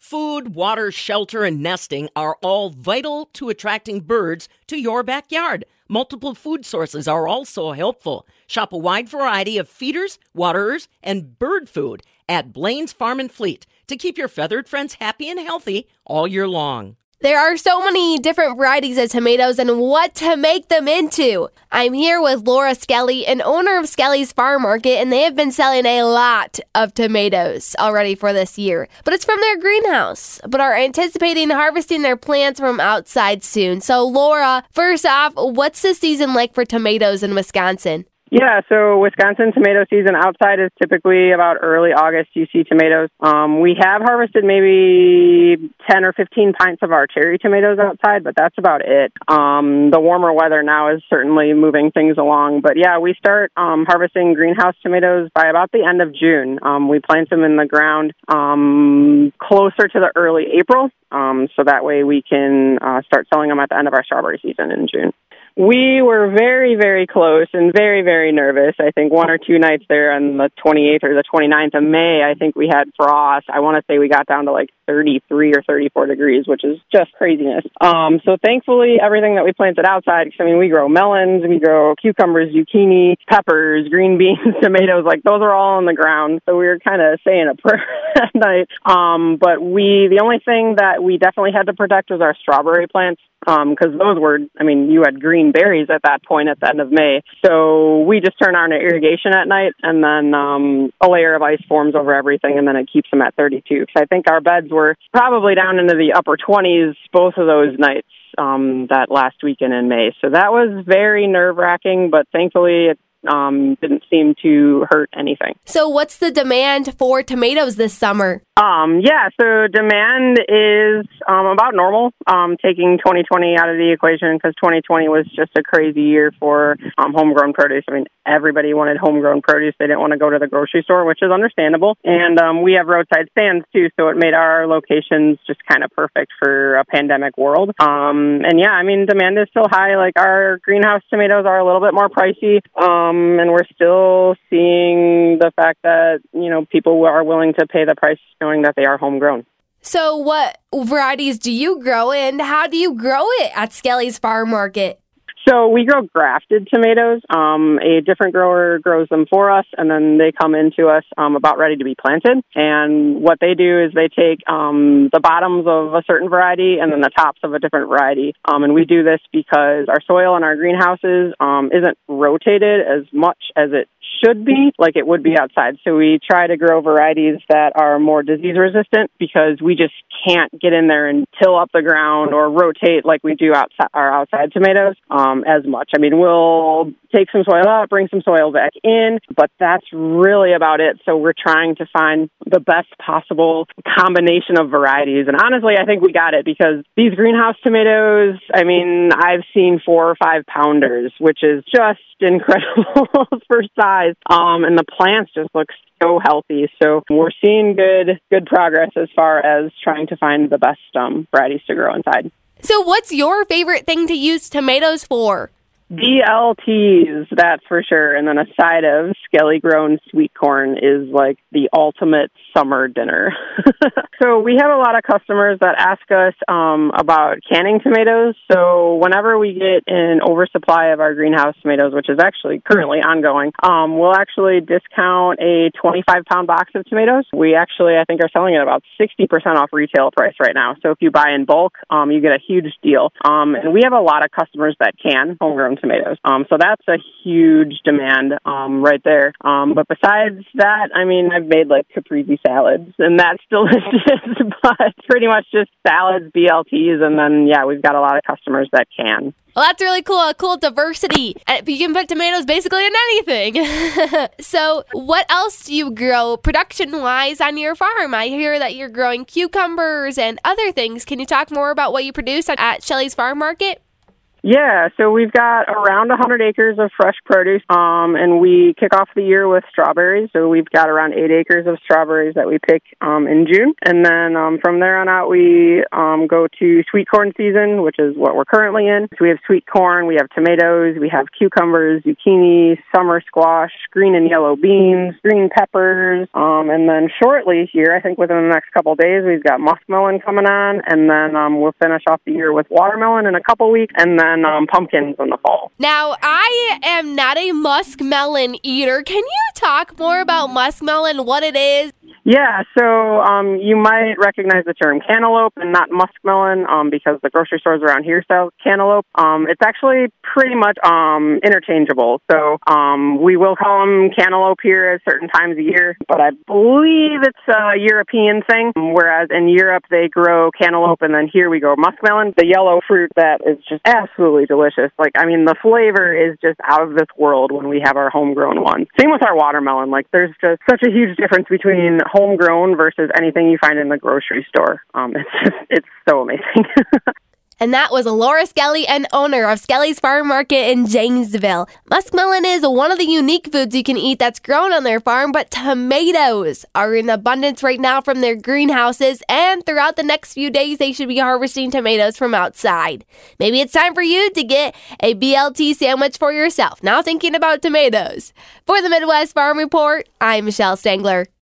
Food, water, shelter, and nesting are all vital to attracting birds to your backyard. Multiple food sources are also helpful. Shop a wide variety of feeders, waterers, and bird food at Blaine's Farm and Fleet to keep your feathered friends happy and healthy all year long. There are so many different varieties of tomatoes and what to make them into. I'm here with Laura Skelly, an owner of Skelly's Farm Market, and they have been selling a lot of tomatoes already for this year. But it's from their greenhouse, but are anticipating harvesting their plants from outside soon. So, Laura, first off, what's the season like for tomatoes in Wisconsin? Yeah, so Wisconsin tomato season outside is typically about early August. You see tomatoes. Um, we have harvested maybe 10 or 15 pints of our cherry tomatoes outside, but that's about it. Um, the warmer weather now is certainly moving things along. But yeah, we start um, harvesting greenhouse tomatoes by about the end of June. Um, we plant them in the ground um, closer to the early April, um, so that way we can uh, start selling them at the end of our strawberry season in June. We were very, very close and very, very nervous. I think one or two nights there on the 28th or the 29th of May, I think we had frost. I want to say we got down to like 33 or 34 degrees, which is just craziness. Um, so thankfully, everything that we planted outside, I mean, we grow melons, we grow cucumbers, zucchini, peppers, green beans, tomatoes, like those are all on the ground. So we were kind of saying a prayer that night. Um, but we, the only thing that we definitely had to protect was our strawberry plants because um, those were, I mean, you had green berries at that point at the end of May. So we just turn on irrigation at night, and then um, a layer of ice forms over everything, and then it keeps them at 32. Because I think our beds were probably down into the upper 20s both of those nights um, that last weekend in May. So that was very nerve wracking, but thankfully it um, didn't seem to hurt anything. So, what's the demand for tomatoes this summer? Um, yeah, so demand is um, about normal, um, taking 2020 out of the equation because 2020 was just a crazy year for um, homegrown produce. I mean, everybody wanted homegrown produce. They didn't want to go to the grocery store, which is understandable. And um, we have roadside stands too, so it made our locations just kind of perfect for a pandemic world. Um, and yeah, I mean, demand is still high. Like our greenhouse tomatoes are a little bit more pricey. And we're still seeing the fact that you know people are willing to pay the price, knowing that they are homegrown. So, what varieties do you grow, and how do you grow it at Skelly's Farm Market? So we grow grafted tomatoes. Um, a different grower grows them for us, and then they come into us um, about ready to be planted. And what they do is they take um, the bottoms of a certain variety and then the tops of a different variety. Um, and we do this because our soil in our greenhouses um, isn't rotated as much as it should be, like it would be outside. So we try to grow varieties that are more disease resistant because we just can't get in there and till up the ground or rotate like we do outside our outside tomatoes um, as much. I mean, we'll take some soil out, bring some soil back in, but that's really about it. So we're trying to find the best possible combination of varieties. And honestly, I think we got it because these greenhouse tomatoes, I mean, I've seen four or five pounders, which is just incredible for size. Um, and the plants just look so healthy. So we're seeing good good progress as far as trying to find the best um, varieties to grow inside. So, what's your favorite thing to use tomatoes for? BLTs, that's for sure. And then a side of skelly grown sweet corn is like the ultimate summer dinner. so we have a lot of customers that ask us um, about canning tomatoes. So whenever we get an oversupply of our greenhouse tomatoes, which is actually currently ongoing, um, we'll actually discount a 25 pound box of tomatoes. We actually, I think, are selling it about 60% off retail price right now. So if you buy in bulk, um, you get a huge deal. Um, and we have a lot of customers that can homegrown tomatoes. Um, so that's a huge demand um, right there. Um, but besides that, I mean, I've made like caprese salads, and that's delicious. but pretty much just salads, BLTs, and then yeah, we've got a lot of customers that can. Well, that's really cool. A cool diversity. You can put tomatoes basically in anything. so, what else do you grow production wise on your farm? I hear that you're growing cucumbers and other things. Can you talk more about what you produce at Skelly's Farm Market? Yeah, so we've got around 100 acres of fresh produce, um, and we kick off the year with strawberries. So we've got around eight acres of strawberries that we pick um, in June, and then um, from there on out we um, go to sweet corn season, which is what we're currently in. So we have sweet corn, we have tomatoes, we have cucumbers, zucchini, summer squash, green and yellow beans, green peppers, um, and then shortly here, I think within the next couple days, we've got muskmelon coming on, and then um, we'll finish off the year with watermelon in a couple weeks, and then and um, pumpkins in the fall. Now, I am not a muskmelon eater. Can you talk more about muskmelon, what it is? Yeah, so um, you might recognize the term cantaloupe and not muskmelon um, because the grocery stores around here sell cantaloupe. Um, it's actually pretty much um, interchangeable. So um, we will call them cantaloupe here at certain times of year, but I believe it's a European thing, whereas in Europe they grow cantaloupe and then here we grow muskmelon, the yellow fruit that is just absolutely delicious. Like, I mean, the flavor is just out of this world when we have our homegrown ones. Same with our watermelon. Like, there's just such a huge difference between homegrown versus anything you find in the grocery store. Um, it's just, it's so amazing. and that was Laura Skelly, an owner of Skelly's Farm Market in Janesville. Muskmelon is one of the unique foods you can eat that's grown on their farm, but tomatoes are in abundance right now from their greenhouses, and throughout the next few days, they should be harvesting tomatoes from outside. Maybe it's time for you to get a BLT sandwich for yourself. Now thinking about tomatoes. For the Midwest Farm Report, I'm Michelle Stangler.